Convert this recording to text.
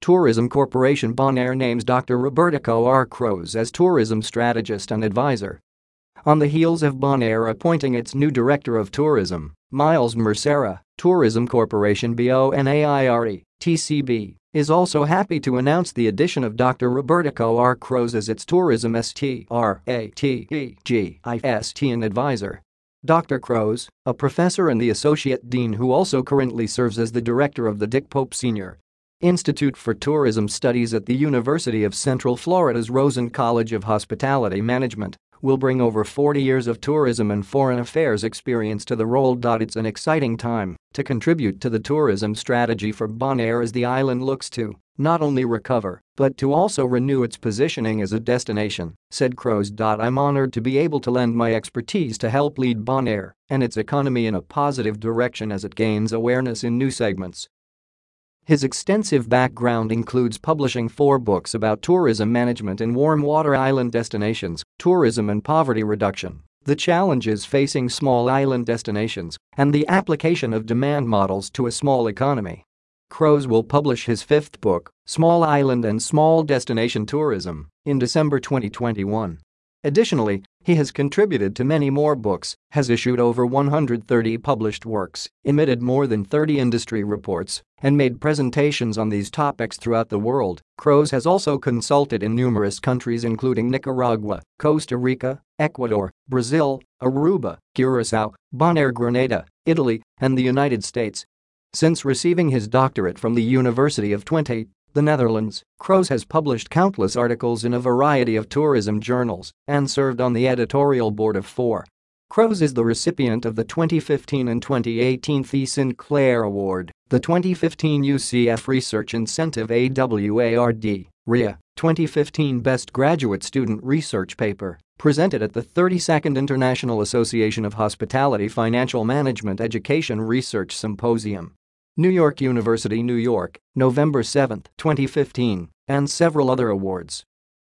Tourism Corporation Bonaire names Dr. Robertico R. Croes as tourism strategist and advisor. On the heels of Bonaire appointing its new director of tourism, Miles Mercera, Tourism Corporation BONAIRE, TCB, is also happy to announce the addition of Dr. Robertico R. Croes as its tourism STRATEGIST and advisor. Dr. Croes, a professor and the associate dean who also currently serves as the director of the Dick Pope Sr. Institute for Tourism Studies at the University of Central Florida's Rosen College of Hospitality Management, will bring over 40 years of tourism and foreign affairs experience to the role. It's an exciting time to contribute to the tourism strategy for Bonaire as the island looks to not only recover but to also renew its positioning as a destination, said Croes. I'm honored to be able to lend my expertise to help lead Bonaire and its economy in a positive direction as it gains awareness in new segments his extensive background includes publishing four books about tourism management in warm water island destinations, tourism and poverty reduction, the challenges facing small island destinations, and the application of demand models to a small economy. Croes will publish his fifth book, Small Island and Small Destination Tourism, in December 2021. Additionally, he has contributed to many more books, has issued over 130 published works, emitted more than 30 industry reports, and made presentations on these topics throughout the world. Croes has also consulted in numerous countries including Nicaragua, Costa Rica, Ecuador, Brazil, Aruba, Curacao, Bonaire Grenada, Italy, and the United States. Since receiving his doctorate from the University of Twente, the Netherlands, Croes has published countless articles in a variety of tourism journals and served on the editorial board of four. Croes is the recipient of the 2015 and 2018 The Sinclair Award, the 2015 UCF Research Incentive AWARD, RIA, 2015 Best Graduate Student Research Paper, presented at the 32nd International Association of Hospitality Financial Management Education Research Symposium. New York University, New York, November 7, 2015, and several other awards.